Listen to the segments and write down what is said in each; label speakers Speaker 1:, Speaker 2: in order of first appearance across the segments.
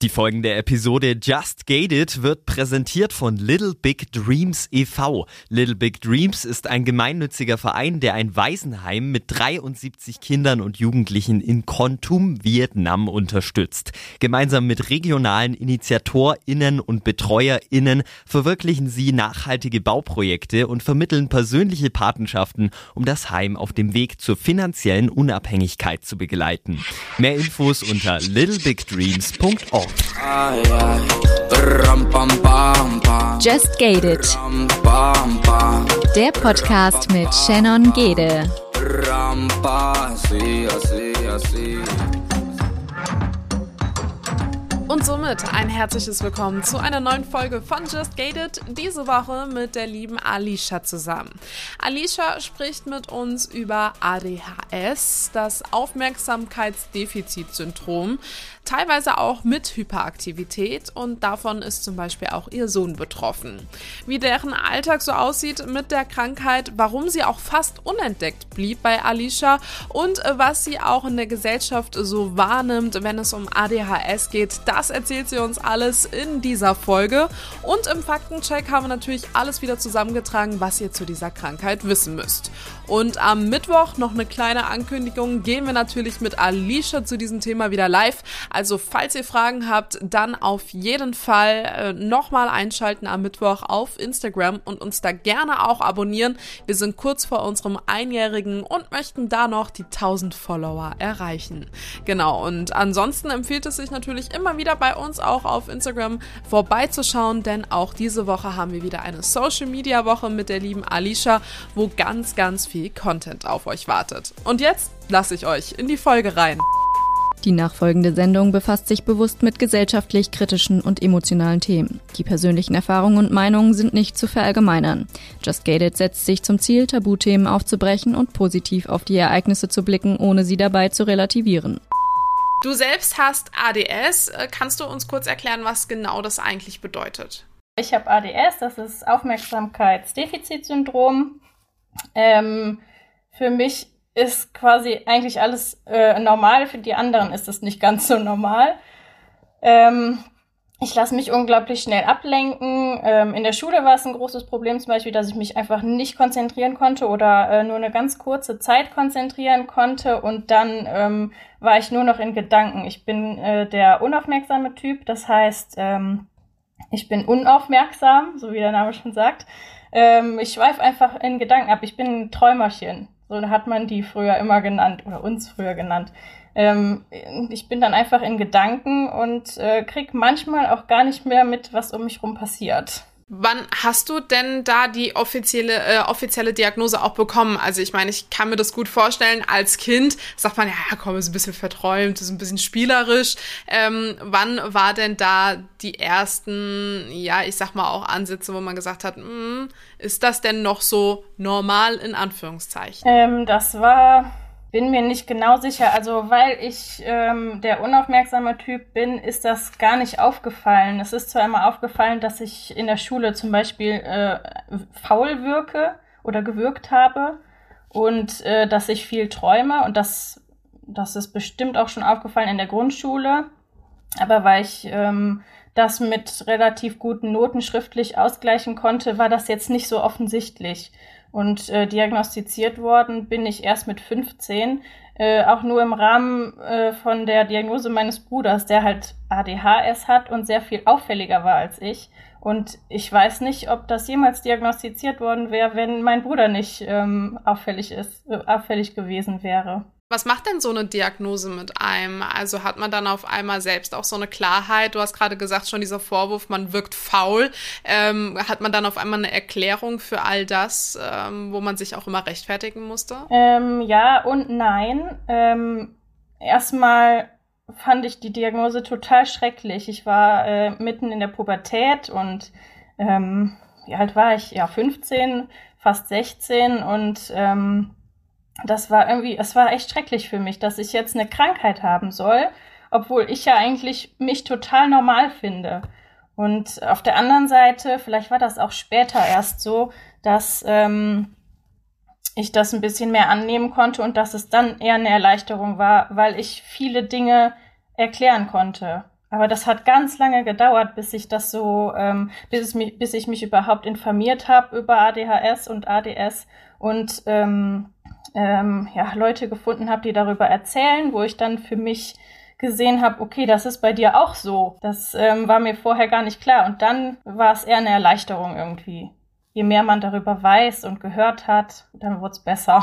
Speaker 1: Die folgende Episode Just Gated wird präsentiert von Little Big Dreams e.V. Little Big Dreams ist ein gemeinnütziger Verein, der ein Waisenheim mit 73 Kindern und Jugendlichen in Kontum, Vietnam unterstützt. Gemeinsam mit regionalen InitiatorInnen und BetreuerInnen verwirklichen sie nachhaltige Bauprojekte und vermitteln persönliche Patenschaften, um das Heim auf dem Weg zur finanziellen Unabhängigkeit zu begleiten. Mehr Infos unter littlebigdreams.org.
Speaker 2: Just Gated. Der Podcast mit Shannon Gede.
Speaker 3: Und somit ein herzliches Willkommen zu einer neuen Folge von Just Gated. Diese Woche mit der lieben Alicia zusammen. Alicia spricht mit uns über ADHS, das Aufmerksamkeitsdefizitsyndrom, teilweise auch mit Hyperaktivität und davon ist zum Beispiel auch ihr Sohn betroffen. Wie deren Alltag so aussieht mit der Krankheit, warum sie auch fast unentdeckt blieb bei Alicia und was sie auch in der Gesellschaft so wahrnimmt, wenn es um ADHS geht, das erzählt sie uns alles in dieser Folge. Und im Faktencheck haben wir natürlich alles wieder zusammengetragen, was ihr zu dieser Krankheit wissen müsst. Und am Mittwoch noch eine kleine Ankündigung, gehen wir natürlich mit Alicia zu diesem Thema wieder live. Also falls ihr Fragen habt, dann auf jeden Fall äh, nochmal einschalten am Mittwoch auf Instagram und uns da gerne auch abonnieren. Wir sind kurz vor unserem Einjährigen und möchten da noch die 1000 Follower erreichen. Genau, und ansonsten empfiehlt es sich natürlich immer wieder bei uns auch auf Instagram vorbeizuschauen, denn auch diese Woche haben wir wieder eine Social Media Woche mit der lieben Alicia, wo ganz, ganz viel Content auf euch wartet. Und jetzt lasse ich euch in die Folge rein.
Speaker 2: Die nachfolgende Sendung befasst sich bewusst mit gesellschaftlich kritischen und emotionalen Themen. Die persönlichen Erfahrungen und Meinungen sind nicht zu verallgemeinern. Just Gated setzt sich zum Ziel, Tabuthemen aufzubrechen und positiv auf die Ereignisse zu blicken, ohne sie dabei zu relativieren.
Speaker 3: Du selbst hast ADS. Kannst du uns kurz erklären, was genau das eigentlich bedeutet?
Speaker 4: Ich habe ADS, das ist Aufmerksamkeitsdefizitsyndrom. Ähm, für mich ist quasi eigentlich alles äh, normal, für die anderen ist es nicht ganz so normal. Ähm, ich lasse mich unglaublich schnell ablenken. Ähm, in der Schule war es ein großes Problem zum Beispiel, dass ich mich einfach nicht konzentrieren konnte oder äh, nur eine ganz kurze Zeit konzentrieren konnte und dann ähm, war ich nur noch in Gedanken. Ich bin äh, der unaufmerksame Typ, das heißt, ähm, ich bin unaufmerksam, so wie der Name schon sagt. Ähm, ich schweife einfach in Gedanken ab. Ich bin ein Träumerchen. So hat man die früher immer genannt oder uns früher genannt. Ähm, ich bin dann einfach in Gedanken und äh, krieg manchmal auch gar nicht mehr mit, was um mich rum passiert.
Speaker 3: Wann hast du denn da die offizielle, äh, offizielle Diagnose auch bekommen? Also ich meine, ich kann mir das gut vorstellen, als Kind sagt man, ja, komm, ist ein bisschen verträumt, ist ein bisschen spielerisch. Ähm, wann war denn da die ersten, ja, ich sag mal auch Ansätze, wo man gesagt hat, mm, ist das denn noch so normal in Anführungszeichen?
Speaker 4: Ähm, das war bin mir nicht genau sicher. Also weil ich ähm, der unaufmerksame Typ bin, ist das gar nicht aufgefallen. Es ist zwar immer aufgefallen, dass ich in der Schule zum Beispiel äh, faul wirke oder gewirkt habe und äh, dass ich viel träume und das, das ist bestimmt auch schon aufgefallen in der Grundschule. Aber weil ich ähm, das mit relativ guten Noten schriftlich ausgleichen konnte, war das jetzt nicht so offensichtlich. Und äh, diagnostiziert worden bin ich erst mit 15, äh, auch nur im Rahmen äh, von der Diagnose meines Bruders, der halt ADHS hat und sehr viel auffälliger war als ich. Und ich weiß nicht, ob das jemals diagnostiziert worden wäre, wenn mein Bruder nicht ähm, auffällig ist, äh, auffällig gewesen wäre.
Speaker 3: Was macht denn so eine Diagnose mit einem? Also hat man dann auf einmal selbst auch so eine Klarheit? Du hast gerade gesagt, schon dieser Vorwurf, man wirkt faul. Ähm, hat man dann auf einmal eine Erklärung für all das, ähm, wo man sich auch immer rechtfertigen musste?
Speaker 4: Ähm, ja und nein. Ähm, erstmal fand ich die Diagnose total schrecklich. Ich war äh, mitten in der Pubertät und ähm, wie alt war ich? Ja, 15, fast 16 und ähm, das war irgendwie, es war echt schrecklich für mich, dass ich jetzt eine Krankheit haben soll, obwohl ich ja eigentlich mich total normal finde. Und auf der anderen Seite, vielleicht war das auch später erst so, dass ähm, ich das ein bisschen mehr annehmen konnte und dass es dann eher eine Erleichterung war, weil ich viele Dinge erklären konnte. Aber das hat ganz lange gedauert, bis ich das so, ähm, bis, mich, bis ich mich überhaupt informiert habe über ADHS und ADS und ähm, ähm, ja, Leute gefunden habe, die darüber erzählen, wo ich dann für mich gesehen habe, okay, das ist bei dir auch so. Das ähm, war mir vorher gar nicht klar. Und dann war es eher eine Erleichterung irgendwie. Je mehr man darüber weiß und gehört hat, dann wurde es besser.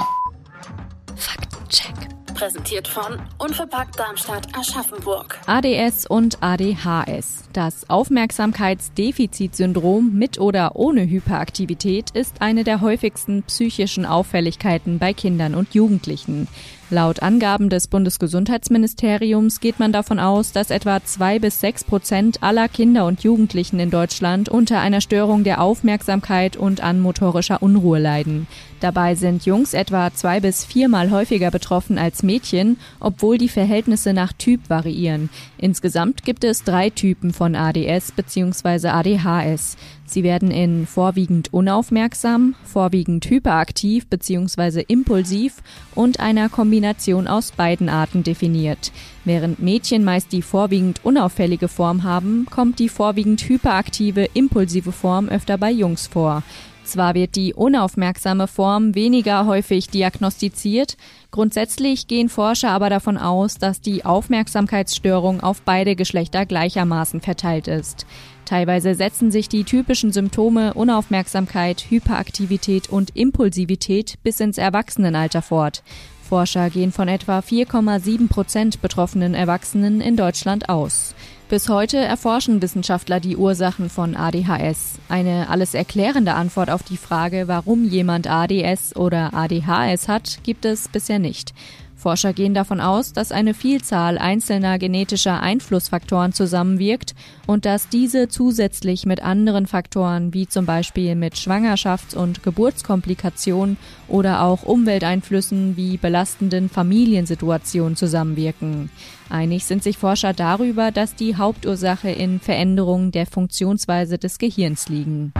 Speaker 5: Präsentiert von Unverpackt Darmstadt Aschaffenburg.
Speaker 2: ADS und ADHS. Das Aufmerksamkeitsdefizitsyndrom mit oder ohne Hyperaktivität ist eine der häufigsten psychischen Auffälligkeiten bei Kindern und Jugendlichen. Laut Angaben des Bundesgesundheitsministeriums geht man davon aus, dass etwa zwei bis sechs Prozent aller Kinder und Jugendlichen in Deutschland unter einer Störung der Aufmerksamkeit und an motorischer Unruhe leiden. Dabei sind Jungs etwa zwei bis viermal häufiger betroffen als Mädchen, obwohl die Verhältnisse nach Typ variieren. Insgesamt gibt es drei Typen von ADS bzw. ADHS. Sie werden in vorwiegend unaufmerksam, vorwiegend hyperaktiv bzw. impulsiv und einer Kombination aus beiden Arten definiert. Während Mädchen meist die vorwiegend unauffällige Form haben, kommt die vorwiegend hyperaktive, impulsive Form öfter bei Jungs vor. Zwar wird die unaufmerksame Form weniger häufig diagnostiziert, grundsätzlich gehen Forscher aber davon aus, dass die Aufmerksamkeitsstörung auf beide Geschlechter gleichermaßen verteilt ist. Teilweise setzen sich die typischen Symptome Unaufmerksamkeit, Hyperaktivität und Impulsivität bis ins Erwachsenenalter fort. Forscher gehen von etwa 4,7 Prozent betroffenen Erwachsenen in Deutschland aus. Bis heute erforschen Wissenschaftler die Ursachen von ADHS. Eine alles erklärende Antwort auf die Frage, warum jemand ADS oder ADHS hat, gibt es bisher nicht. Forscher gehen davon aus, dass eine Vielzahl einzelner genetischer Einflussfaktoren zusammenwirkt und dass diese zusätzlich mit anderen Faktoren wie zum Beispiel mit Schwangerschafts- und Geburtskomplikationen oder auch Umwelteinflüssen wie belastenden Familiensituationen zusammenwirken. Einig sind sich Forscher darüber, dass die Hauptursache in Veränderungen der Funktionsweise des Gehirns liegen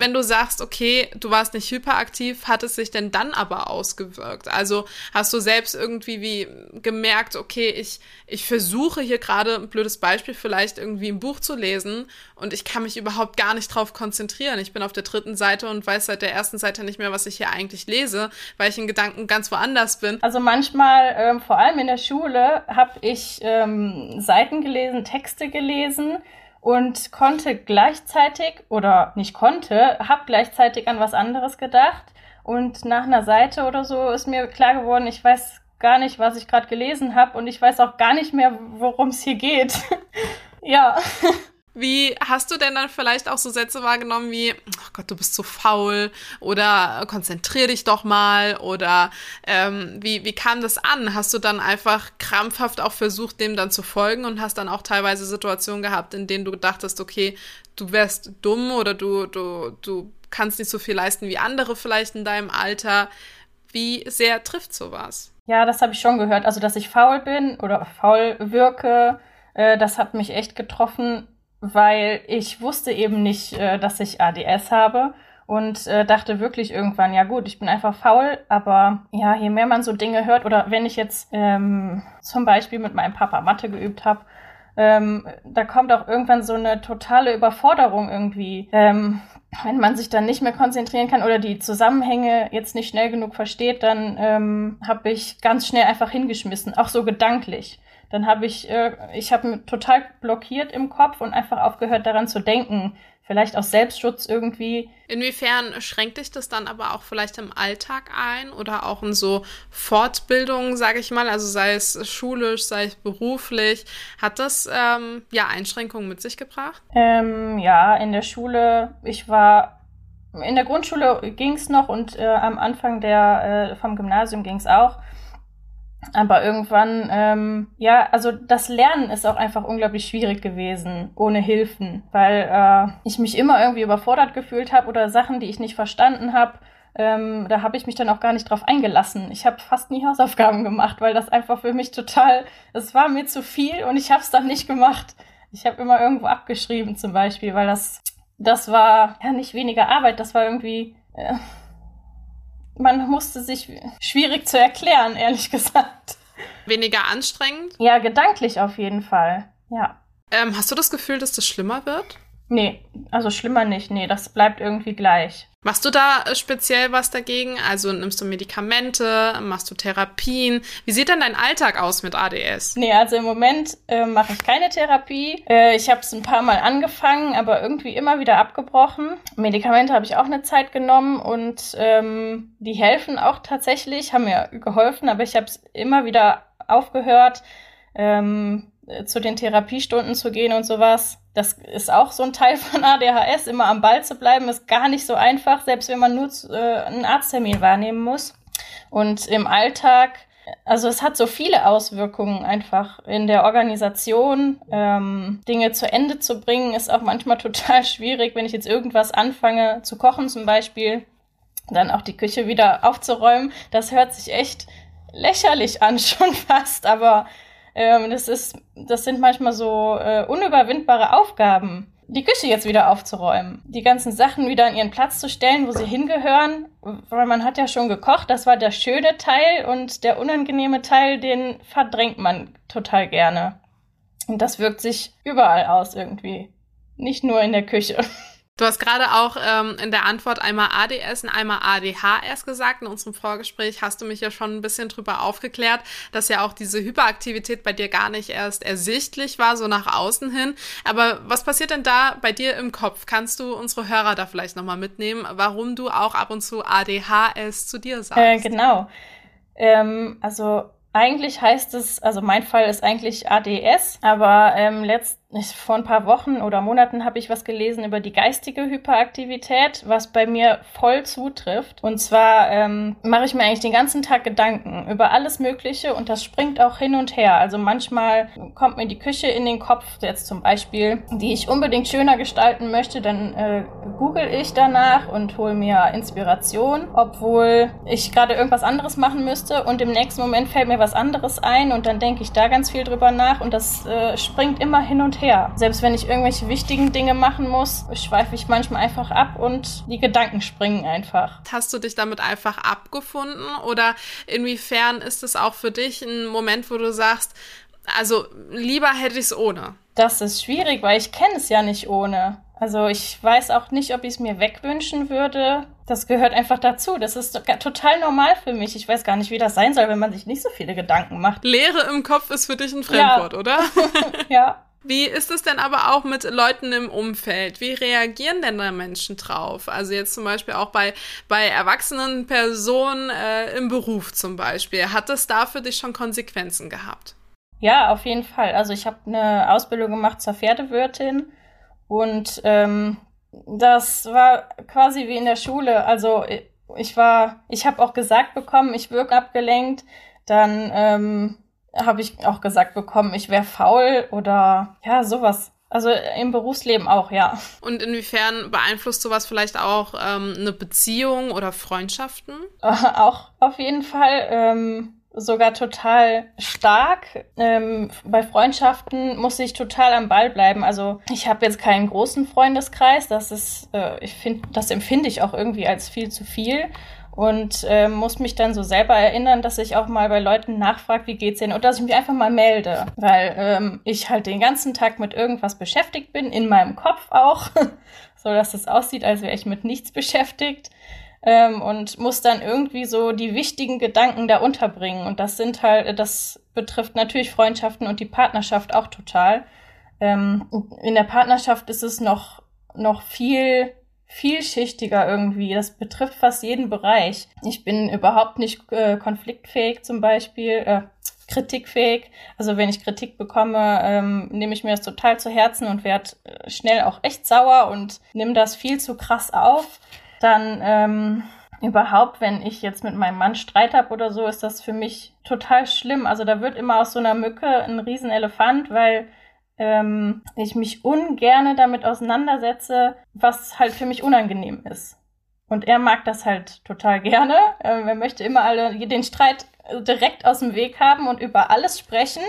Speaker 3: wenn du sagst, okay, du warst nicht hyperaktiv, hat es sich denn dann aber ausgewirkt? Also hast du selbst irgendwie wie gemerkt, okay, ich, ich versuche hier gerade ein blödes Beispiel vielleicht irgendwie ein Buch zu lesen und ich kann mich überhaupt gar nicht drauf konzentrieren. Ich bin auf der dritten Seite und weiß seit der ersten Seite nicht mehr, was ich hier eigentlich lese, weil ich in Gedanken ganz woanders bin.
Speaker 4: Also manchmal, ähm, vor allem in der Schule, habe ich ähm, Seiten gelesen, Texte gelesen und konnte gleichzeitig oder nicht konnte, habe gleichzeitig an was anderes gedacht und nach einer Seite oder so ist mir klar geworden, ich weiß gar nicht, was ich gerade gelesen habe und ich weiß auch gar nicht mehr, worum es hier geht. ja.
Speaker 3: Wie hast du denn dann vielleicht auch so Sätze wahrgenommen wie, oh Gott, du bist so faul oder konzentrier dich doch mal oder ähm, wie, wie kam das an? Hast du dann einfach krampfhaft auch versucht, dem dann zu folgen und hast dann auch teilweise Situationen gehabt, in denen du dachtest, okay, du wärst dumm oder du, du, du kannst nicht so viel leisten wie andere vielleicht in deinem Alter. Wie sehr trifft sowas?
Speaker 4: Ja, das habe ich schon gehört. Also, dass ich faul bin oder faul wirke, äh, das hat mich echt getroffen weil ich wusste eben nicht, äh, dass ich ADS habe und äh, dachte wirklich irgendwann, ja gut, ich bin einfach faul, aber ja, je mehr man so Dinge hört oder wenn ich jetzt ähm, zum Beispiel mit meinem Papa Mathe geübt habe, ähm, da kommt auch irgendwann so eine totale Überforderung irgendwie. Ähm, wenn man sich dann nicht mehr konzentrieren kann oder die Zusammenhänge jetzt nicht schnell genug versteht, dann ähm, habe ich ganz schnell einfach hingeschmissen, auch so gedanklich dann habe ich, äh, ich habe total blockiert im Kopf und einfach aufgehört daran zu denken. Vielleicht aus Selbstschutz irgendwie.
Speaker 3: Inwiefern schränkt dich das dann aber auch vielleicht im Alltag ein oder auch in so Fortbildungen, sage ich mal, also sei es schulisch, sei es beruflich, hat das ähm, ja Einschränkungen mit sich gebracht?
Speaker 4: Ähm, ja, in der Schule, ich war in der Grundschule ging es noch und äh, am Anfang der, äh, vom Gymnasium ging es auch. Aber irgendwann, ähm, ja, also das Lernen ist auch einfach unglaublich schwierig gewesen, ohne Hilfen, weil äh, ich mich immer irgendwie überfordert gefühlt habe oder Sachen, die ich nicht verstanden habe. Ähm, da habe ich mich dann auch gar nicht drauf eingelassen. Ich habe fast nie Hausaufgaben gemacht, weil das einfach für mich total, es war mir zu viel und ich habe es dann nicht gemacht. Ich habe immer irgendwo abgeschrieben zum Beispiel, weil das, das war ja nicht weniger Arbeit, das war irgendwie, äh, man musste sich schwierig zu erklären, ehrlich gesagt.
Speaker 3: Weniger anstrengend?
Speaker 4: Ja, gedanklich auf jeden Fall. Ja.
Speaker 3: Ähm, hast du das Gefühl, dass das schlimmer wird?
Speaker 4: Nee, also schlimmer nicht. Nee, das bleibt irgendwie gleich.
Speaker 3: Machst du da äh, speziell was dagegen? Also nimmst du Medikamente, machst du Therapien? Wie sieht denn dein Alltag aus mit ADS?
Speaker 4: Nee, also im Moment äh, mache ich keine Therapie. Äh, ich habe es ein paar Mal angefangen, aber irgendwie immer wieder abgebrochen. Medikamente habe ich auch eine Zeit genommen und ähm, die helfen auch tatsächlich, haben mir geholfen, aber ich habe es immer wieder aufgehört. Ähm, äh, zu den Therapiestunden zu gehen und sowas. Das ist auch so ein Teil von ADHS. Immer am Ball zu bleiben, ist gar nicht so einfach, selbst wenn man nur äh, einen Arzttermin wahrnehmen muss. Und im Alltag, also es hat so viele Auswirkungen einfach in der Organisation. Ähm, Dinge zu Ende zu bringen, ist auch manchmal total schwierig, wenn ich jetzt irgendwas anfange zu kochen zum Beispiel, dann auch die Küche wieder aufzuräumen. Das hört sich echt lächerlich an schon fast, aber ähm, das, ist, das sind manchmal so äh, unüberwindbare Aufgaben, die Küche jetzt wieder aufzuräumen, die ganzen Sachen wieder an ihren Platz zu stellen, wo sie hingehören, weil man hat ja schon gekocht, das war der schöne Teil und der unangenehme Teil, den verdrängt man total gerne. Und das wirkt sich überall aus irgendwie, nicht nur in der Küche.
Speaker 3: Du hast gerade auch ähm, in der Antwort einmal ADS und einmal ADHS gesagt. In unserem Vorgespräch hast du mich ja schon ein bisschen drüber aufgeklärt, dass ja auch diese Hyperaktivität bei dir gar nicht erst ersichtlich war, so nach außen hin. Aber was passiert denn da bei dir im Kopf? Kannst du unsere Hörer da vielleicht nochmal mitnehmen, warum du auch ab und zu ADHS zu dir sagst?
Speaker 4: Äh, genau. Ähm, also eigentlich heißt es, also mein Fall ist eigentlich ADS, aber ähm, letzt, vor ein paar Wochen oder Monaten habe ich was gelesen über die geistige Hyperaktivität, was bei mir voll zutrifft. Und zwar ähm, mache ich mir eigentlich den ganzen Tag Gedanken über alles Mögliche und das springt auch hin und her. Also manchmal kommt mir die Küche in den Kopf, jetzt zum Beispiel, die ich unbedingt schöner gestalten möchte, dann äh, google ich danach und hole mir Inspiration, obwohl ich gerade irgendwas anderes machen müsste und im nächsten Moment fällt mir was anderes ein und dann denke ich da ganz viel drüber nach und das äh, springt immer hin und her. Selbst wenn ich irgendwelche wichtigen Dinge machen muss, schweife ich manchmal einfach ab und die Gedanken springen einfach.
Speaker 3: Hast du dich damit einfach abgefunden oder inwiefern ist es auch für dich ein Moment, wo du sagst, also lieber hätte ich es ohne?
Speaker 4: Das ist schwierig, weil ich kenne es ja nicht ohne. Also ich weiß auch nicht, ob ich es mir wegwünschen würde. Das gehört einfach dazu. Das ist total normal für mich. Ich weiß gar nicht, wie das sein soll, wenn man sich nicht so viele Gedanken macht.
Speaker 3: Leere im Kopf ist für dich ein Fremdwort,
Speaker 4: ja.
Speaker 3: oder?
Speaker 4: ja.
Speaker 3: Wie ist es denn aber auch mit Leuten im Umfeld? Wie reagieren denn da Menschen drauf? Also jetzt zum Beispiel auch bei, bei erwachsenen Personen äh, im Beruf zum Beispiel. Hat das da für dich schon Konsequenzen gehabt?
Speaker 4: Ja, auf jeden Fall. Also ich habe eine Ausbildung gemacht zur Pferdewirtin und ähm, das war quasi wie in der Schule. Also ich war, ich habe auch gesagt bekommen, ich wirke abgelenkt. Dann ähm, habe ich auch gesagt bekommen, ich wäre faul oder ja, sowas. Also im Berufsleben auch, ja.
Speaker 3: Und inwiefern beeinflusst sowas vielleicht auch ähm, eine Beziehung oder Freundschaften?
Speaker 4: auch auf jeden Fall. Ähm, sogar total stark. Ähm, bei Freundschaften muss ich total am Ball bleiben. Also ich habe jetzt keinen großen Freundeskreis. Das ist, äh, ich finde, das empfinde ich auch irgendwie als viel zu viel und äh, muss mich dann so selber erinnern, dass ich auch mal bei Leuten nachfrage, wie geht's denen? Und dass ich mich einfach mal melde, weil ähm, ich halt den ganzen Tag mit irgendwas beschäftigt bin, in meinem Kopf auch, so dass es aussieht, als wäre ich mit nichts beschäftigt. Ähm, und muss dann irgendwie so die wichtigen Gedanken da unterbringen. Und das sind halt, das betrifft natürlich Freundschaften und die Partnerschaft auch total. Ähm, in der Partnerschaft ist es noch noch viel vielschichtiger irgendwie. Das betrifft fast jeden Bereich. Ich bin überhaupt nicht äh, konfliktfähig zum Beispiel, äh, kritikfähig. Also wenn ich Kritik bekomme, ähm, nehme ich mir das total zu Herzen und werde äh, schnell auch echt sauer und nehme das viel zu krass auf. Dann ähm, überhaupt, wenn ich jetzt mit meinem Mann Streit habe oder so, ist das für mich total schlimm. Also da wird immer aus so einer Mücke ein Riesenelefant, weil ähm, ich mich ungerne damit auseinandersetze, was halt für mich unangenehm ist. Und er mag das halt total gerne. Ähm, er möchte immer alle den Streit direkt aus dem Weg haben und über alles sprechen.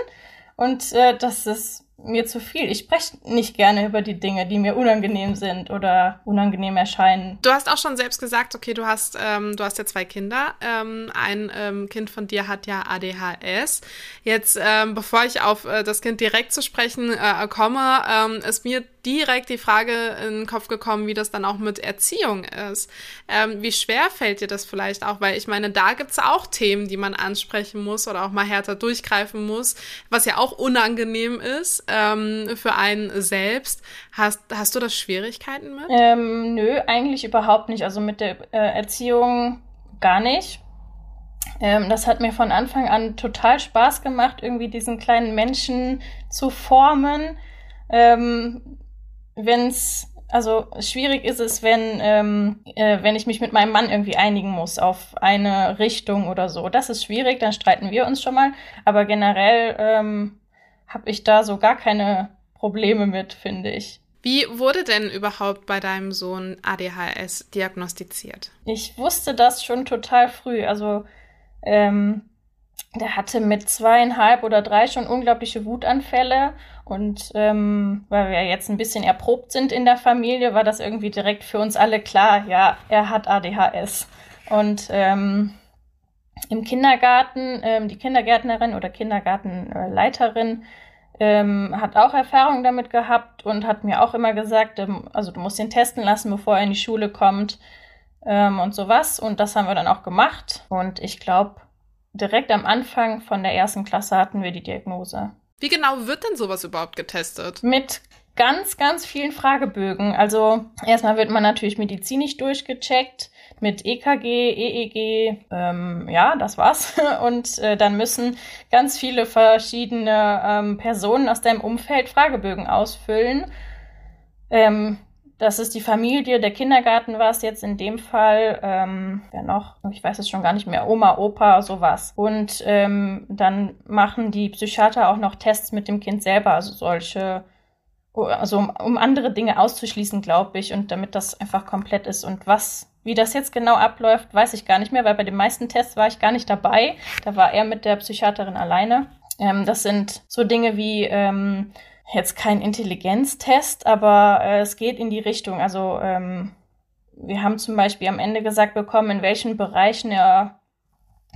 Speaker 4: Und äh, das ist mir zu viel. Ich spreche nicht gerne über die Dinge, die mir unangenehm sind oder unangenehm erscheinen.
Speaker 3: Du hast auch schon selbst gesagt, okay, du hast, ähm, du hast ja zwei Kinder. Ähm, ein ähm, Kind von dir hat ja ADHS. Jetzt, ähm, bevor ich auf äh, das Kind direkt zu sprechen äh, komme, ähm, ist mir direkt die Frage in den Kopf gekommen, wie das dann auch mit Erziehung ist. Ähm, wie schwer fällt dir das vielleicht auch? Weil ich meine, da gibt's auch Themen, die man ansprechen muss oder auch mal härter durchgreifen muss, was ja auch unangenehm ist ähm, für einen selbst. Hast, hast du da Schwierigkeiten mit?
Speaker 4: Ähm, nö, eigentlich überhaupt nicht. Also mit der äh, Erziehung gar nicht. Ähm, das hat mir von Anfang an total Spaß gemacht, irgendwie diesen kleinen Menschen zu formen. Ähm, wenn es, also schwierig ist es, wenn, ähm, äh, wenn ich mich mit meinem Mann irgendwie einigen muss auf eine Richtung oder so. Das ist schwierig, dann streiten wir uns schon mal. Aber generell ähm, habe ich da so gar keine Probleme mit, finde ich.
Speaker 3: Wie wurde denn überhaupt bei deinem Sohn ADHS diagnostiziert?
Speaker 4: Ich wusste das schon total früh. Also ähm, der hatte mit zweieinhalb oder drei schon unglaubliche Wutanfälle. Und ähm, weil wir jetzt ein bisschen erprobt sind in der Familie, war das irgendwie direkt für uns alle klar, ja, er hat ADHS. Und ähm, im Kindergarten, ähm, die Kindergärtnerin oder Kindergartenleiterin ähm, hat auch Erfahrung damit gehabt und hat mir auch immer gesagt, ähm, also du musst ihn testen lassen, bevor er in die Schule kommt ähm, und sowas. Und das haben wir dann auch gemacht. Und ich glaube, direkt am Anfang von der ersten Klasse hatten wir die Diagnose.
Speaker 3: Wie genau wird denn sowas überhaupt getestet?
Speaker 4: Mit ganz, ganz vielen Fragebögen. Also erstmal wird man natürlich medizinisch durchgecheckt mit EKG, EEG, ähm, ja, das war's. Und äh, dann müssen ganz viele verschiedene ähm, Personen aus deinem Umfeld Fragebögen ausfüllen. Ähm, das ist die Familie, der Kindergarten war es jetzt in dem Fall, ähm, wer noch? Ich weiß es schon gar nicht mehr, Oma, Opa, sowas. Und ähm, dann machen die Psychiater auch noch Tests mit dem Kind selber, also solche, also um, um andere Dinge auszuschließen, glaube ich, und damit das einfach komplett ist. Und was, wie das jetzt genau abläuft, weiß ich gar nicht mehr, weil bei den meisten Tests war ich gar nicht dabei. Da war er mit der Psychiaterin alleine. Ähm, das sind so Dinge wie ähm, jetzt kein Intelligenztest, aber äh, es geht in die Richtung. Also ähm, wir haben zum Beispiel am Ende gesagt bekommen, in welchen Bereichen er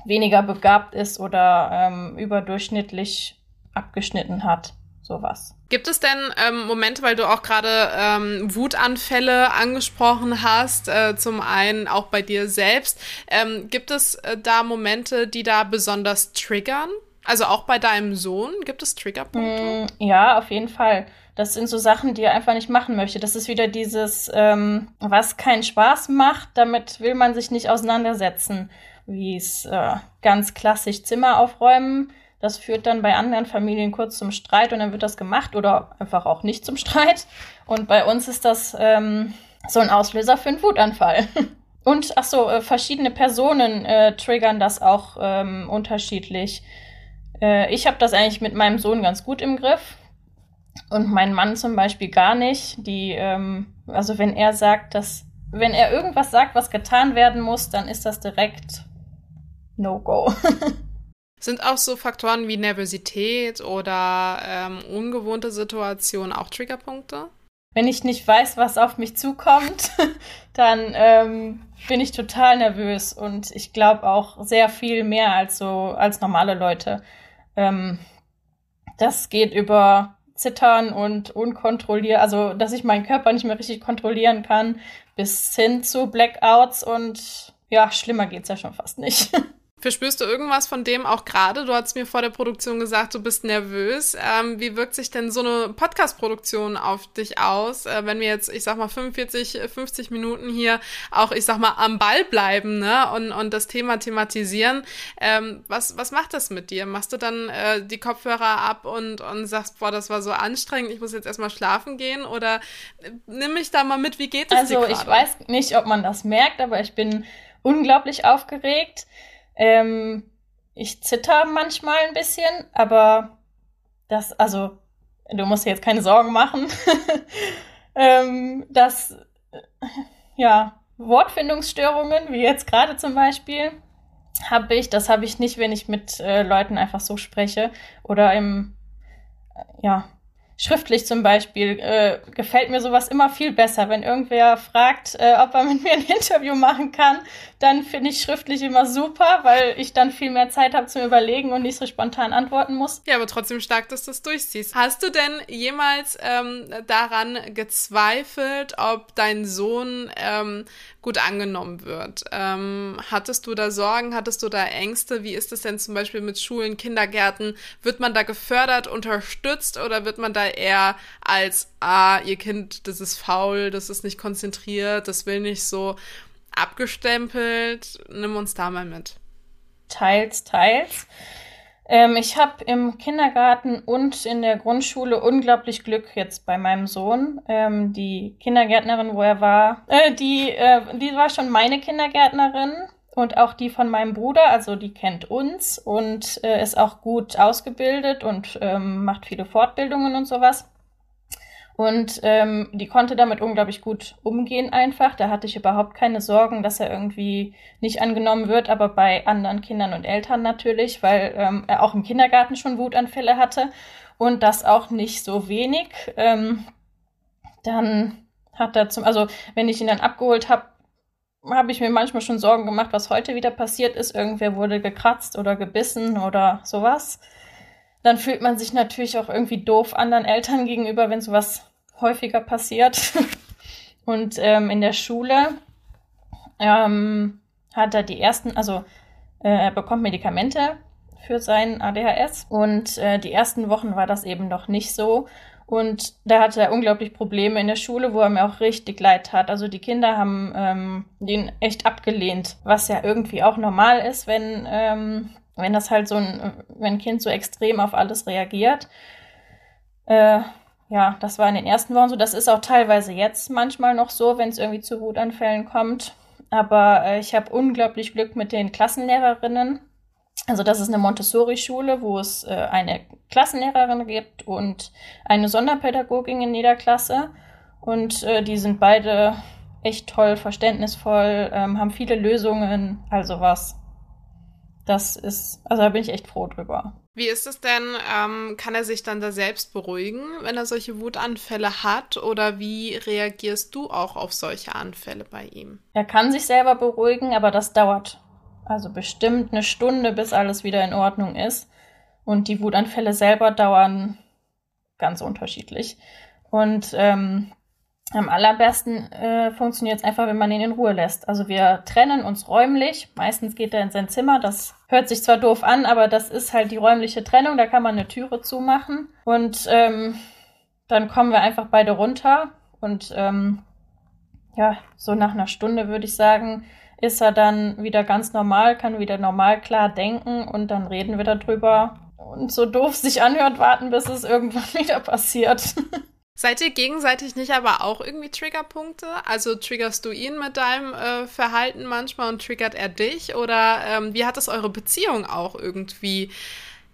Speaker 4: weniger begabt ist oder ähm, überdurchschnittlich abgeschnitten hat. Sowas.
Speaker 3: Gibt es denn ähm, Momente, weil du auch gerade ähm, Wutanfälle angesprochen hast, äh, zum einen auch bei dir selbst, ähm, gibt es äh, da Momente, die da besonders triggern? Also auch bei deinem Sohn gibt es Triggerpunkte?
Speaker 4: Mm, ja, auf jeden Fall. Das sind so Sachen, die er einfach nicht machen möchte. Das ist wieder dieses, ähm, was keinen Spaß macht, damit will man sich nicht auseinandersetzen. Wie es äh, ganz klassisch Zimmer aufräumen. Das führt dann bei anderen Familien kurz zum Streit und dann wird das gemacht oder einfach auch nicht zum Streit. Und bei uns ist das ähm, so ein Auslöser für einen Wutanfall. Und ach so, äh, verschiedene Personen äh, triggern das auch ähm, unterschiedlich. Äh, ich habe das eigentlich mit meinem Sohn ganz gut im Griff und mein Mann zum Beispiel gar nicht. Die, ähm, also wenn er sagt, dass, wenn er irgendwas sagt, was getan werden muss, dann ist das direkt No-Go.
Speaker 3: Sind auch so Faktoren wie Nervosität oder ähm, ungewohnte Situationen auch Triggerpunkte?
Speaker 4: Wenn ich nicht weiß, was auf mich zukommt, dann ähm, bin ich total nervös und ich glaube auch sehr viel mehr als so als normale Leute. Ähm, das geht über Zittern und unkontrolliert, also dass ich meinen Körper nicht mehr richtig kontrollieren kann, bis hin zu Blackouts und ja, schlimmer geht's ja schon fast nicht.
Speaker 3: Verspürst du irgendwas von dem auch gerade? Du hast mir vor der Produktion gesagt, du bist nervös. Ähm, wie wirkt sich denn so eine Podcast-Produktion auf dich aus, äh, wenn wir jetzt, ich sag mal, 45, 50 Minuten hier auch, ich sag mal, am Ball bleiben ne? und, und das Thema thematisieren? Ähm, was, was macht das mit dir? Machst du dann äh, die Kopfhörer ab und, und sagst, boah, das war so anstrengend, ich muss jetzt erstmal schlafen gehen? Oder äh, nimm mich da mal mit, wie geht es
Speaker 4: also, dir Also ich weiß nicht, ob man das merkt, aber ich bin unglaublich aufgeregt. Ähm, ich zitter manchmal ein bisschen, aber das, also, du musst dir jetzt keine Sorgen machen. ähm, dass, äh, ja, Wortfindungsstörungen, wie jetzt gerade zum Beispiel, habe ich. Das habe ich nicht, wenn ich mit äh, Leuten einfach so spreche oder im, äh, ja, schriftlich zum Beispiel äh, gefällt mir sowas immer viel besser. Wenn irgendwer fragt, äh, ob er mit mir ein Interview machen kann, dann finde ich schriftlich immer super, weil ich dann viel mehr Zeit habe zum Überlegen und nicht so spontan antworten muss.
Speaker 3: Ja, aber trotzdem stark, dass du es durchziehst. Hast du denn jemals ähm, daran gezweifelt, ob dein Sohn ähm, gut angenommen wird? Ähm, hattest du da Sorgen, hattest du da Ängste? Wie ist es denn zum Beispiel mit Schulen, Kindergärten? Wird man da gefördert, unterstützt oder wird man da eher als, ah, ihr Kind, das ist faul, das ist nicht konzentriert, das will nicht so abgestempelt? Nimm uns da mal mit.
Speaker 4: Teils, teils. Ähm, ich habe im Kindergarten und in der Grundschule unglaublich Glück jetzt bei meinem Sohn. Ähm, die Kindergärtnerin, wo er war, äh, die, äh, die war schon meine Kindergärtnerin und auch die von meinem Bruder, also die kennt uns und äh, ist auch gut ausgebildet und ähm, macht viele Fortbildungen und sowas. Und ähm, die konnte damit unglaublich gut umgehen einfach. Da hatte ich überhaupt keine Sorgen, dass er irgendwie nicht angenommen wird, aber bei anderen Kindern und Eltern natürlich, weil ähm, er auch im Kindergarten schon Wutanfälle hatte und das auch nicht so wenig. Ähm, dann hat er zum, also wenn ich ihn dann abgeholt habe, habe ich mir manchmal schon Sorgen gemacht, was heute wieder passiert ist. Irgendwer wurde gekratzt oder gebissen oder sowas. Dann fühlt man sich natürlich auch irgendwie doof anderen Eltern gegenüber, wenn sowas häufiger passiert. Und ähm, in der Schule ähm, hat er die ersten, also äh, er bekommt Medikamente für sein ADHS und äh, die ersten Wochen war das eben noch nicht so. Und da hatte er unglaublich Probleme in der Schule, wo er mir auch richtig leid hat. Also die Kinder haben ähm, den echt abgelehnt, was ja irgendwie auch normal ist, wenn, ähm, wenn das halt so ein, wenn ein Kind so extrem auf alles reagiert. Äh, ja, das war in den ersten Wochen so. Das ist auch teilweise jetzt manchmal noch so, wenn es irgendwie zu Wutanfällen kommt. Aber äh, ich habe unglaublich Glück mit den Klassenlehrerinnen also das ist eine Montessori-Schule, wo es äh, eine Klassenlehrerin gibt und eine Sonderpädagogin in jeder Klasse. Und äh, die sind beide echt toll, verständnisvoll, ähm, haben viele Lösungen, also was. Das ist, also da bin ich echt froh drüber.
Speaker 3: Wie ist es denn, ähm, kann er sich dann da selbst beruhigen, wenn er solche Wutanfälle hat? Oder wie reagierst du auch auf solche Anfälle bei ihm?
Speaker 4: Er kann sich selber beruhigen, aber das dauert also bestimmt eine Stunde, bis alles wieder in Ordnung ist. Und die Wutanfälle selber dauern ganz unterschiedlich. Und ähm, am allerbesten äh, funktioniert es einfach, wenn man ihn in Ruhe lässt. Also wir trennen uns räumlich. Meistens geht er in sein Zimmer. Das hört sich zwar doof an, aber das ist halt die räumliche Trennung. Da kann man eine Türe zumachen. Und ähm, dann kommen wir einfach beide runter. Und ähm, ja, so nach einer Stunde würde ich sagen, ist er dann wieder ganz normal, kann wieder normal klar denken und dann reden wir darüber. Und so doof sich anhört, warten, bis es irgendwann wieder passiert.
Speaker 3: Seid ihr gegenseitig nicht aber auch irgendwie Triggerpunkte? Also triggerst du ihn mit deinem äh, Verhalten manchmal und triggert er dich? Oder ähm, wie hat es eure Beziehung auch irgendwie,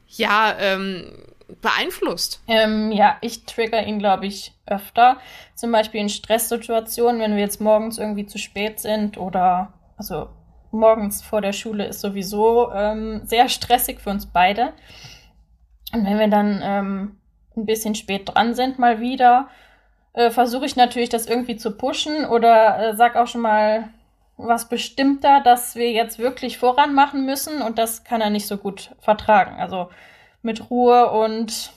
Speaker 3: ja, ähm, beeinflusst?
Speaker 4: Ähm, ja, ich trigger ihn, glaube ich, öfter. Zum Beispiel in Stresssituationen, wenn wir jetzt morgens irgendwie zu spät sind oder also morgens vor der Schule ist sowieso ähm, sehr stressig für uns beide. Und wenn wir dann ähm, ein bisschen spät dran sind, mal wieder, äh, versuche ich natürlich, das irgendwie zu pushen oder äh, sag auch schon mal was bestimmter, dass wir jetzt wirklich voran machen müssen und das kann er nicht so gut vertragen. Also mit Ruhe und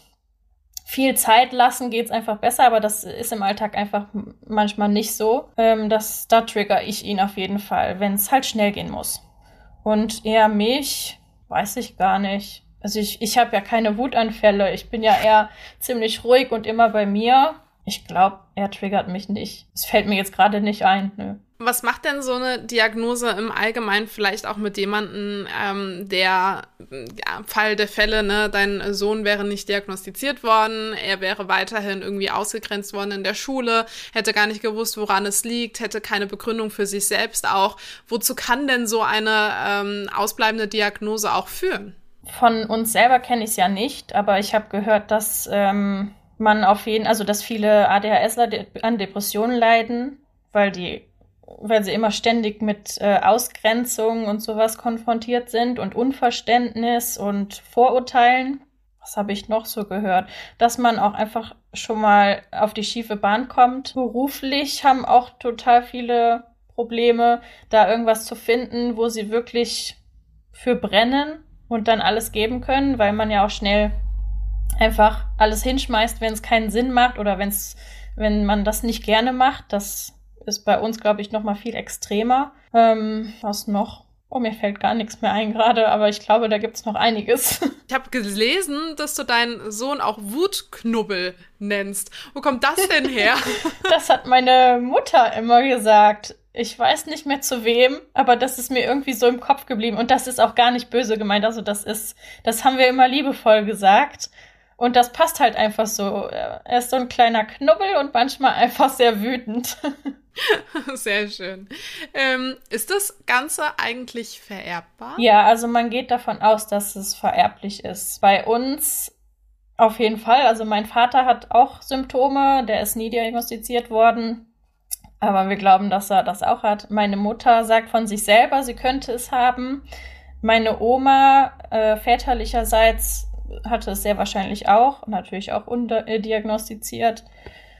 Speaker 4: viel Zeit lassen geht es einfach besser, aber das ist im Alltag einfach manchmal nicht so. Ähm, das, da trigger ich ihn auf jeden Fall, wenn es halt schnell gehen muss. Und eher mich, weiß ich gar nicht. Also ich, ich habe ja keine Wutanfälle. Ich bin ja eher ziemlich ruhig und immer bei mir. Ich glaube, er triggert mich nicht. Es fällt mir jetzt gerade nicht ein. Nö.
Speaker 3: Was macht denn so eine Diagnose im Allgemeinen vielleicht auch mit jemandem, ähm, der, ja, Fall der Fälle, ne, dein Sohn wäre nicht diagnostiziert worden, er wäre weiterhin irgendwie ausgegrenzt worden in der Schule, hätte gar nicht gewusst, woran es liegt, hätte keine Begründung für sich selbst auch. Wozu kann denn so eine ähm, ausbleibende Diagnose auch führen?
Speaker 4: Von uns selber kenne ich es ja nicht, aber ich habe gehört, dass ähm, man auf jeden, also dass viele ADHSler an Depressionen leiden, weil die weil sie immer ständig mit äh, Ausgrenzung und sowas konfrontiert sind und Unverständnis und Vorurteilen. Was habe ich noch so gehört? Dass man auch einfach schon mal auf die schiefe Bahn kommt. Beruflich haben auch total viele Probleme, da irgendwas zu finden, wo sie wirklich für brennen und dann alles geben können, weil man ja auch schnell einfach alles hinschmeißt, wenn es keinen Sinn macht oder wenn's, wenn man das nicht gerne macht. Das ist bei uns, glaube ich, noch mal viel extremer. Ähm, was noch? Oh, mir fällt gar nichts mehr ein gerade, aber ich glaube, da gibt es noch einiges.
Speaker 3: Ich habe gelesen, dass du deinen Sohn auch Wutknubbel nennst. Wo kommt das denn her?
Speaker 4: das hat meine Mutter immer gesagt. Ich weiß nicht mehr zu wem, aber das ist mir irgendwie so im Kopf geblieben. Und das ist auch gar nicht böse gemeint. Also das ist, das haben wir immer liebevoll gesagt. Und das passt halt einfach so. Er ist so ein kleiner Knubbel und manchmal einfach sehr wütend.
Speaker 3: Sehr schön. Ähm, ist das Ganze eigentlich vererbbar?
Speaker 4: Ja, also man geht davon aus, dass es vererblich ist. Bei uns auf jeden Fall. Also mein Vater hat auch Symptome, der ist nie diagnostiziert worden. Aber wir glauben, dass er das auch hat. Meine Mutter sagt von sich selber, sie könnte es haben. Meine Oma äh, väterlicherseits hatte es sehr wahrscheinlich auch, natürlich auch undiagnostiziert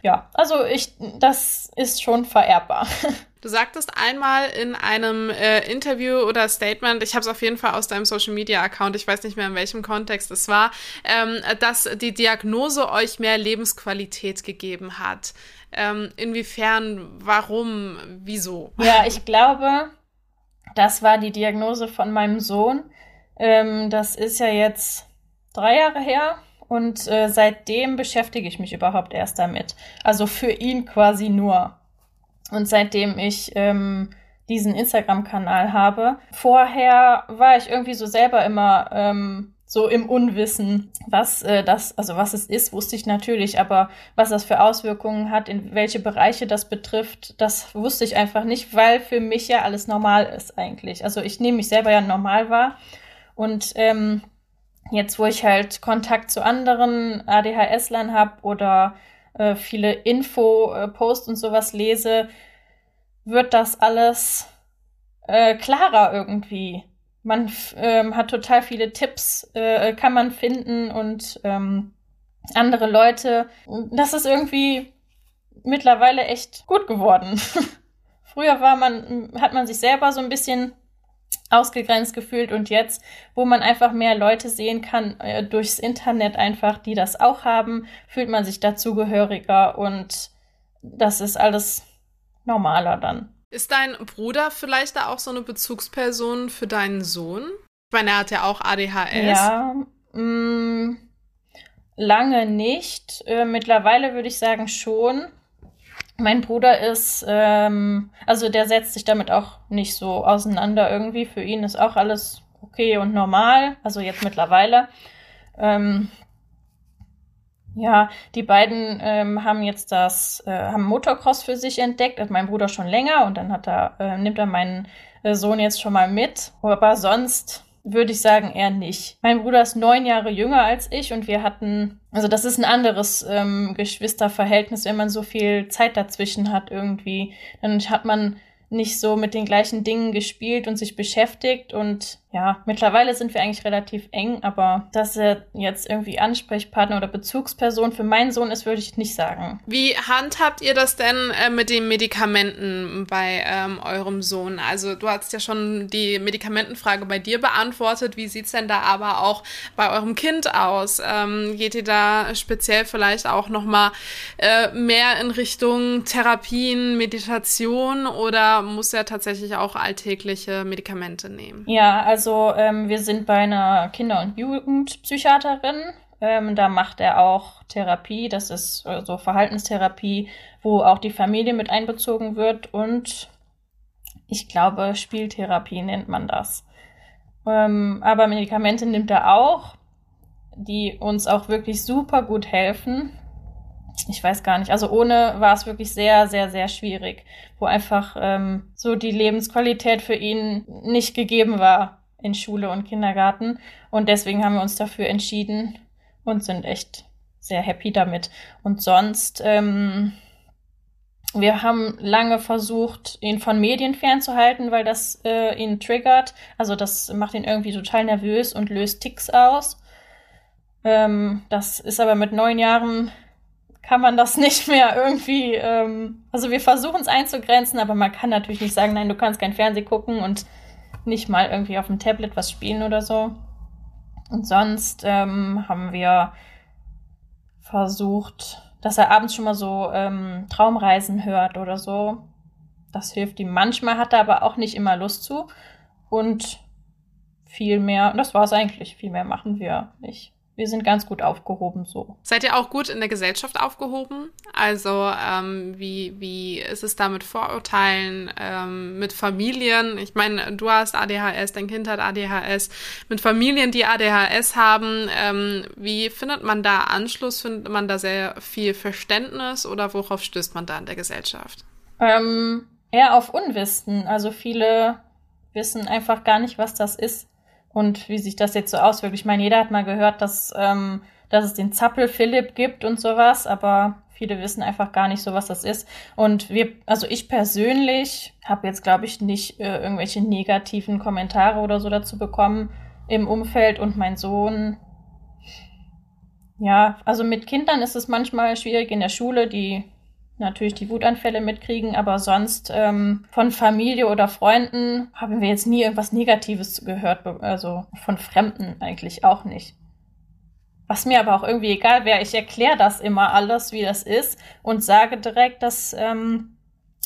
Speaker 4: ja, also ich, das ist schon vererbbar.
Speaker 3: Du sagtest einmal in einem äh, Interview oder Statement, ich habe es auf jeden Fall aus deinem Social Media Account, ich weiß nicht mehr in welchem Kontext es war, ähm, dass die Diagnose euch mehr Lebensqualität gegeben hat. Ähm, inwiefern, warum, wieso?
Speaker 4: Ja, ich glaube, das war die Diagnose von meinem Sohn. Ähm, das ist ja jetzt drei Jahre her und äh, seitdem beschäftige ich mich überhaupt erst damit. Also für ihn quasi nur. Und seitdem ich ähm, diesen Instagram-Kanal habe. Vorher war ich irgendwie so selber immer ähm, so im Unwissen, was äh, das, also was es ist, wusste ich natürlich, aber was das für Auswirkungen hat, in welche Bereiche das betrifft, das wusste ich einfach nicht, weil für mich ja alles normal ist eigentlich. Also ich nehme mich selber ja normal wahr und ähm, Jetzt, wo ich halt Kontakt zu anderen ADHS-Lern habe oder äh, viele Info-Posts und sowas lese, wird das alles äh, klarer irgendwie. Man ähm, hat total viele Tipps, äh, kann man finden und ähm, andere Leute. Das ist irgendwie mittlerweile echt gut geworden. Früher war man, hat man sich selber so ein bisschen ausgegrenzt gefühlt und jetzt, wo man einfach mehr Leute sehen kann äh, durchs Internet einfach, die das auch haben, fühlt man sich dazugehöriger und das ist alles normaler dann.
Speaker 3: Ist dein Bruder vielleicht da auch so eine Bezugsperson für deinen Sohn? Ich meine, er hat ja auch ADHS.
Speaker 4: Ja, mh, mm, lange nicht. Äh, mittlerweile würde ich sagen schon. Mein Bruder ist, ähm, also der setzt sich damit auch nicht so auseinander irgendwie. Für ihn ist auch alles okay und normal, also jetzt mittlerweile. Ähm, ja, die beiden ähm, haben jetzt das, äh, haben Motocross für sich entdeckt, hat mein Bruder schon länger und dann hat er, äh, nimmt er meinen äh, Sohn jetzt schon mal mit. Aber sonst würde ich sagen, eher nicht. Mein Bruder ist neun Jahre jünger als ich und wir hatten, also das ist ein anderes ähm, Geschwisterverhältnis, wenn man so viel Zeit dazwischen hat irgendwie. Dann hat man nicht so mit den gleichen Dingen gespielt und sich beschäftigt. Und ja, mittlerweile sind wir eigentlich relativ eng, aber dass er jetzt irgendwie Ansprechpartner oder Bezugsperson für meinen Sohn ist, würde ich nicht sagen.
Speaker 3: Wie handhabt ihr das denn äh, mit den Medikamenten bei ähm, eurem Sohn? Also du hast ja schon die Medikamentenfrage bei dir beantwortet. Wie sieht's denn da aber auch bei eurem Kind aus? Ähm, geht ihr da speziell vielleicht auch nochmal äh, mehr in Richtung Therapien, Meditation oder muss er tatsächlich auch alltägliche Medikamente nehmen.
Speaker 4: Ja, also ähm, wir sind bei einer Kinder- und Jugendpsychiaterin. Ähm, da macht er auch Therapie, das ist so also Verhaltenstherapie, wo auch die Familie mit einbezogen wird und ich glaube, Spieltherapie nennt man das. Ähm, aber Medikamente nimmt er auch, die uns auch wirklich super gut helfen ich weiß gar nicht. Also ohne war es wirklich sehr, sehr, sehr schwierig, wo einfach ähm, so die Lebensqualität für ihn nicht gegeben war in Schule und Kindergarten. Und deswegen haben wir uns dafür entschieden und sind echt sehr happy damit. Und sonst, ähm, wir haben lange versucht, ihn von Medien fernzuhalten, weil das äh, ihn triggert. Also das macht ihn irgendwie total nervös und löst Ticks aus. Ähm, das ist aber mit neun Jahren kann man das nicht mehr irgendwie, ähm, also wir versuchen es einzugrenzen, aber man kann natürlich nicht sagen, nein, du kannst kein Fernsehen gucken und nicht mal irgendwie auf dem Tablet was spielen oder so. Und sonst ähm, haben wir versucht, dass er abends schon mal so ähm, Traumreisen hört oder so. Das hilft ihm. Manchmal hat er aber auch nicht immer Lust zu. Und viel mehr, das war es eigentlich, viel mehr machen wir nicht wir sind ganz gut aufgehoben so.
Speaker 3: Seid ihr auch gut in der Gesellschaft aufgehoben? Also ähm, wie, wie ist es da mit Vorurteilen, ähm, mit Familien? Ich meine, du hast ADHS, dein Kind hat ADHS. Mit Familien, die ADHS haben, ähm, wie findet man da Anschluss? Findet man da sehr viel Verständnis oder worauf stößt man da in der Gesellschaft?
Speaker 4: Ähm, eher auf Unwissen. Also viele wissen einfach gar nicht, was das ist und wie sich das jetzt so auswirkt. Ich meine, jeder hat mal gehört, dass, ähm, dass es den Zappel Philipp gibt und sowas, aber viele wissen einfach gar nicht so, was das ist. Und wir, also ich persönlich habe jetzt, glaube ich, nicht äh, irgendwelche negativen Kommentare oder so dazu bekommen im Umfeld und mein Sohn. Ja, also mit Kindern ist es manchmal schwierig in der Schule, die natürlich die Wutanfälle mitkriegen, aber sonst ähm, von Familie oder Freunden haben wir jetzt nie irgendwas Negatives gehört, also von Fremden eigentlich auch nicht. Was mir aber auch irgendwie egal wäre, ich erkläre das immer alles, wie das ist und sage direkt, dass ähm,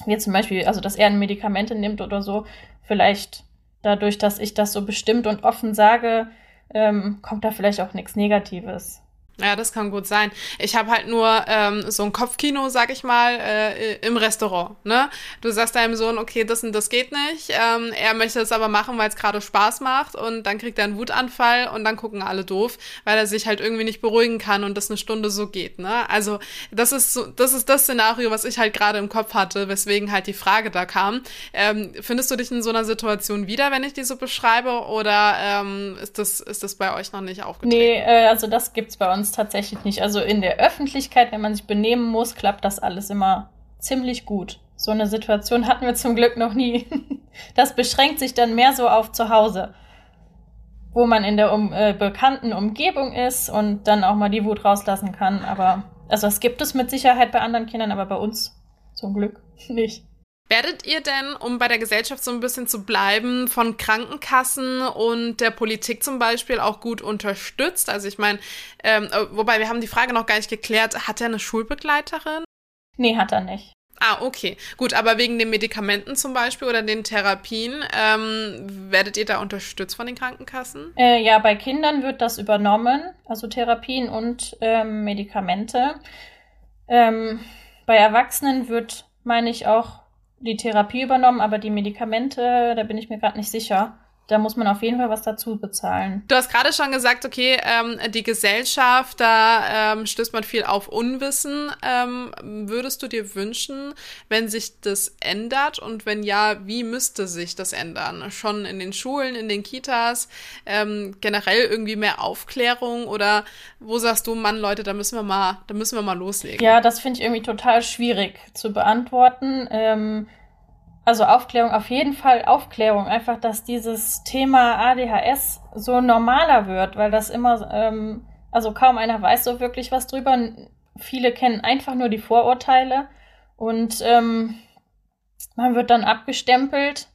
Speaker 4: wir zum Beispiel, also dass er Medikamente nimmt oder so, vielleicht dadurch, dass ich das so bestimmt und offen sage, ähm, kommt da vielleicht auch nichts Negatives.
Speaker 3: Ja, das kann gut sein. Ich habe halt nur ähm, so ein Kopfkino, sag ich mal, äh, im Restaurant. Ne? Du sagst deinem Sohn, okay, das und das geht nicht. Ähm, er möchte es aber machen, weil es gerade Spaß macht und dann kriegt er einen Wutanfall und dann gucken alle doof, weil er sich halt irgendwie nicht beruhigen kann und das eine Stunde so geht. Ne? Also das ist so, das ist das Szenario, was ich halt gerade im Kopf hatte, weswegen halt die Frage da kam. Ähm, findest du dich in so einer Situation wieder, wenn ich die so beschreibe, oder ähm, ist das ist das bei euch noch nicht aufgetreten?
Speaker 4: Nee, äh, also das gibt's bei uns uns tatsächlich nicht. Also in der Öffentlichkeit, wenn man sich benehmen muss, klappt das alles immer ziemlich gut. So eine Situation hatten wir zum Glück noch nie. Das beschränkt sich dann mehr so auf zu Hause, wo man in der um, äh, bekannten Umgebung ist und dann auch mal die Wut rauslassen kann. Aber also das gibt es mit Sicherheit bei anderen Kindern, aber bei uns zum Glück nicht.
Speaker 3: Werdet ihr denn, um bei der Gesellschaft so ein bisschen zu bleiben, von Krankenkassen und der Politik zum Beispiel auch gut unterstützt? Also ich meine, ähm, äh, wobei wir haben die Frage noch gar nicht geklärt, hat er eine Schulbegleiterin?
Speaker 4: Nee, hat er nicht.
Speaker 3: Ah, okay. Gut, aber wegen den Medikamenten zum Beispiel oder den Therapien, ähm, werdet ihr da unterstützt von den Krankenkassen?
Speaker 4: Äh, ja, bei Kindern wird das übernommen, also Therapien und ähm, Medikamente. Ähm, bei Erwachsenen wird, meine ich, auch die Therapie übernommen, aber die Medikamente, da bin ich mir gerade nicht sicher da muss man auf jeden Fall was dazu bezahlen.
Speaker 3: Du hast gerade schon gesagt, okay, ähm, die Gesellschaft, da ähm, stößt man viel auf Unwissen. Ähm, würdest du dir wünschen, wenn sich das ändert und wenn ja, wie müsste sich das ändern? Schon in den Schulen, in den Kitas, ähm, generell irgendwie mehr Aufklärung oder wo sagst du, Mann, Leute, da müssen wir mal, da müssen wir mal loslegen?
Speaker 4: Ja, das finde ich irgendwie total schwierig zu beantworten. Ähm, also Aufklärung, auf jeden Fall Aufklärung. Einfach, dass dieses Thema ADHS so normaler wird, weil das immer, ähm, also kaum einer weiß so wirklich was drüber. Viele kennen einfach nur die Vorurteile und ähm, man wird dann abgestempelt.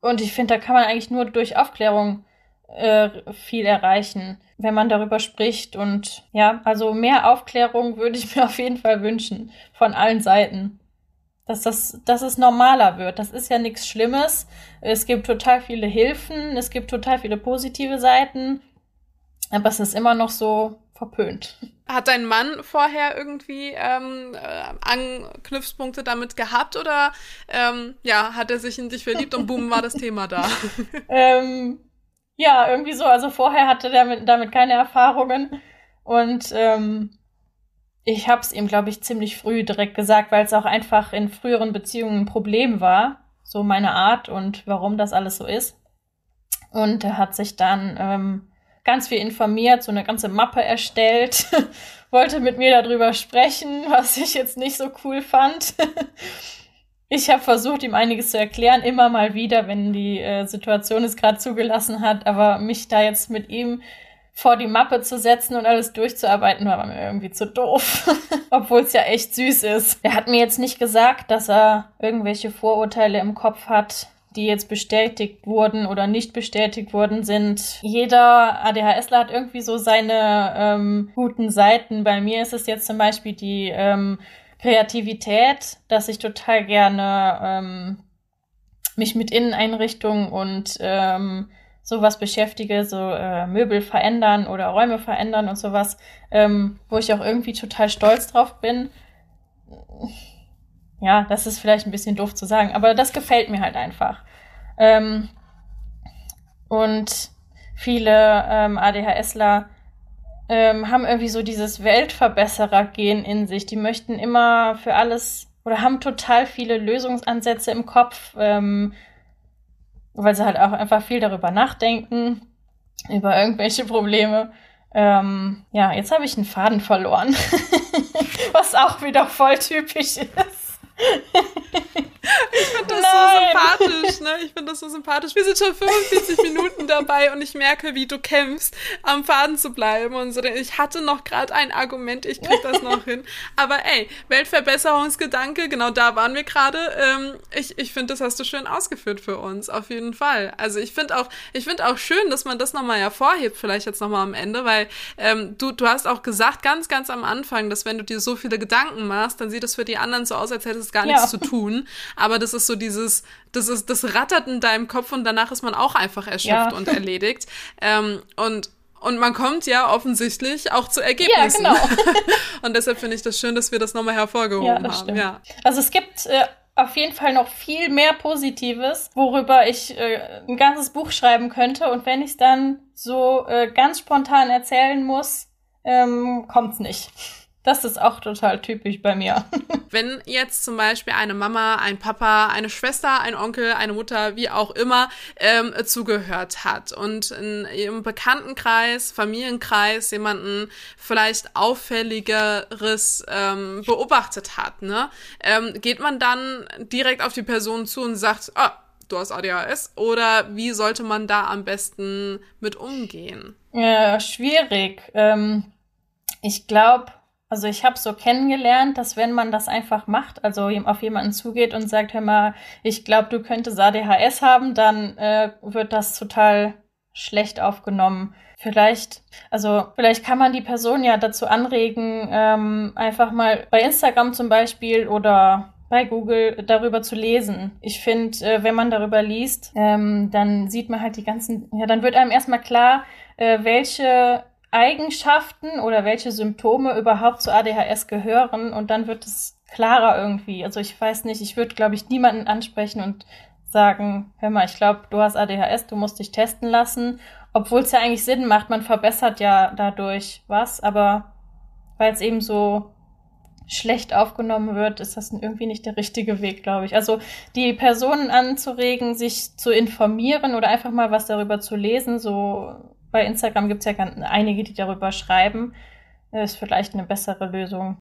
Speaker 4: Und ich finde, da kann man eigentlich nur durch Aufklärung äh, viel erreichen, wenn man darüber spricht. Und ja, also mehr Aufklärung würde ich mir auf jeden Fall wünschen von allen Seiten dass, das, dass es normaler wird. Das ist ja nichts Schlimmes. Es gibt total viele Hilfen, es gibt total viele positive Seiten, aber es ist immer noch so verpönt.
Speaker 3: Hat dein Mann vorher irgendwie ähm, äh, Anknüpfpunkte damit gehabt oder ähm, ja, hat er sich in dich verliebt und boom war das Thema da?
Speaker 4: ähm, ja, irgendwie so. Also vorher hatte er damit, damit keine Erfahrungen und ähm, ich habe es ihm, glaube ich, ziemlich früh direkt gesagt, weil es auch einfach in früheren Beziehungen ein Problem war, so meine Art und warum das alles so ist. Und er hat sich dann ähm, ganz viel informiert, so eine ganze Mappe erstellt, wollte mit mir darüber sprechen, was ich jetzt nicht so cool fand. ich habe versucht, ihm einiges zu erklären, immer mal wieder, wenn die äh, Situation es gerade zugelassen hat, aber mich da jetzt mit ihm vor die Mappe zu setzen und alles durchzuarbeiten, war mir irgendwie zu doof. Obwohl es ja echt süß ist. Er hat mir jetzt nicht gesagt, dass er irgendwelche Vorurteile im Kopf hat, die jetzt bestätigt wurden oder nicht bestätigt worden sind. Jeder ADHSler hat irgendwie so seine ähm, guten Seiten. Bei mir ist es jetzt zum Beispiel die ähm, Kreativität, dass ich total gerne ähm, mich mit Inneneinrichtungen und ähm, sowas beschäftige, so äh, Möbel verändern oder Räume verändern und sowas, ähm, wo ich auch irgendwie total stolz drauf bin. Ja, das ist vielleicht ein bisschen doof zu sagen, aber das gefällt mir halt einfach. Ähm, und viele ähm, ADHSler ähm, haben irgendwie so dieses Weltverbesserer-Gen in sich. Die möchten immer für alles oder haben total viele Lösungsansätze im Kopf, ähm, weil sie halt auch einfach viel darüber nachdenken, über irgendwelche Probleme. Ähm, ja, jetzt habe ich einen Faden verloren, was auch wieder voll typisch ist.
Speaker 3: Ich finde das Nein. so sympathisch, ne? Ich finde das so sympathisch. Wir sind schon 45 Minuten dabei und ich merke, wie du kämpfst, am Faden zu bleiben und so. Ich hatte noch gerade ein Argument, ich krieg das noch hin. Aber ey, Weltverbesserungsgedanke, genau da waren wir gerade. Ähm, ich ich finde, das hast du schön ausgeführt für uns, auf jeden Fall. Also ich finde auch, ich finde auch schön, dass man das nochmal hervorhebt, vielleicht jetzt nochmal am Ende, weil ähm, du, du hast auch gesagt, ganz, ganz am Anfang, dass wenn du dir so viele Gedanken machst, dann sieht es für die anderen so aus, als hättest du gar nichts ja. zu tun. Aber das ist so dieses, das ist, das rattert in deinem Kopf und danach ist man auch einfach erschöpft ja. und erledigt. Ähm, und und man kommt ja offensichtlich auch zu Ergebnissen. Ja, genau. und deshalb finde ich das schön, dass wir das nochmal hervorgehoben ja, das haben. Stimmt. Ja.
Speaker 4: Also es gibt äh, auf jeden Fall noch viel mehr Positives, worüber ich äh, ein ganzes Buch schreiben könnte. Und wenn ich es dann so äh, ganz spontan erzählen muss, ähm, es nicht. Das ist auch total typisch bei mir.
Speaker 3: Wenn jetzt zum Beispiel eine Mama, ein Papa, eine Schwester, ein Onkel, eine Mutter, wie auch immer, ähm, zugehört hat und in ihrem Bekanntenkreis, Familienkreis jemanden vielleicht auffälligeres ähm, beobachtet hat, ne, ähm, geht man dann direkt auf die Person zu und sagt, ah, du hast ADHS oder wie sollte man da am besten mit umgehen?
Speaker 4: Ja, schwierig. Ähm, ich glaube, also ich habe so kennengelernt, dass wenn man das einfach macht, also auf jemanden zugeht und sagt, hör mal, ich glaube, du könntest ADHS haben, dann äh, wird das total schlecht aufgenommen. Vielleicht, also vielleicht kann man die Person ja dazu anregen, ähm, einfach mal bei Instagram zum Beispiel oder bei Google darüber zu lesen. Ich finde, äh, wenn man darüber liest, ähm, dann sieht man halt die ganzen, ja, dann wird einem erstmal klar, äh, welche Eigenschaften oder welche Symptome überhaupt zu ADHS gehören und dann wird es klarer irgendwie. Also ich weiß nicht, ich würde, glaube ich, niemanden ansprechen und sagen, hör mal, ich glaube, du hast ADHS, du musst dich testen lassen, obwohl es ja eigentlich Sinn macht, man verbessert ja dadurch was, aber weil es eben so schlecht aufgenommen wird, ist das irgendwie nicht der richtige Weg, glaube ich. Also die Personen anzuregen, sich zu informieren oder einfach mal was darüber zu lesen, so bei Instagram gibt es ja einige, die darüber schreiben. Ist vielleicht eine bessere Lösung.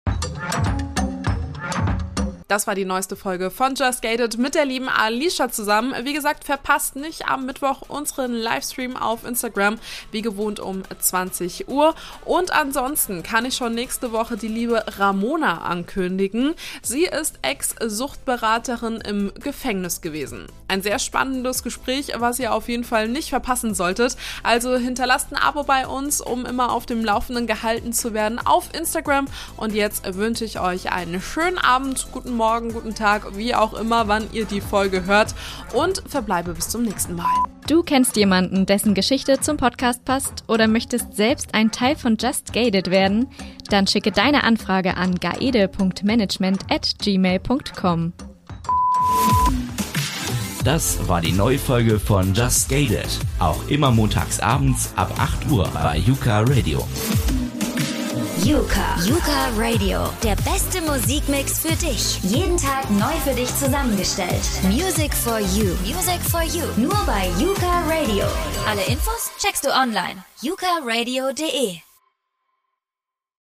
Speaker 3: Das war die neueste Folge von Just Gated mit der lieben Alicia zusammen. Wie gesagt, verpasst nicht am Mittwoch unseren Livestream auf Instagram, wie gewohnt um 20 Uhr. Und ansonsten kann ich schon nächste Woche die liebe Ramona ankündigen. Sie ist Ex-Suchtberaterin im Gefängnis gewesen. Ein sehr spannendes Gespräch, was ihr auf jeden Fall nicht verpassen solltet. Also hinterlasst ein Abo bei uns, um immer auf dem Laufenden gehalten zu werden auf Instagram. Und jetzt wünsche ich euch einen schönen Abend, guten Morgen, guten Tag, wie auch immer, wann ihr die Folge hört und verbleibe bis zum nächsten Mal.
Speaker 2: Du kennst jemanden, dessen Geschichte zum Podcast passt oder möchtest selbst ein Teil von Just Gated werden? Dann schicke deine Anfrage an gaede.management at gmail.com.
Speaker 6: Das war die neue Folge von Just Gated. Auch immer montags abends ab 8 Uhr bei Yuka Radio.
Speaker 5: Yuka. Yuka Radio. Der beste Musikmix für dich. Jeden Tag neu für dich zusammengestellt. Music for you. Music for you. Nur bei Yuka Radio. Alle Infos checkst du online. yukaradio.de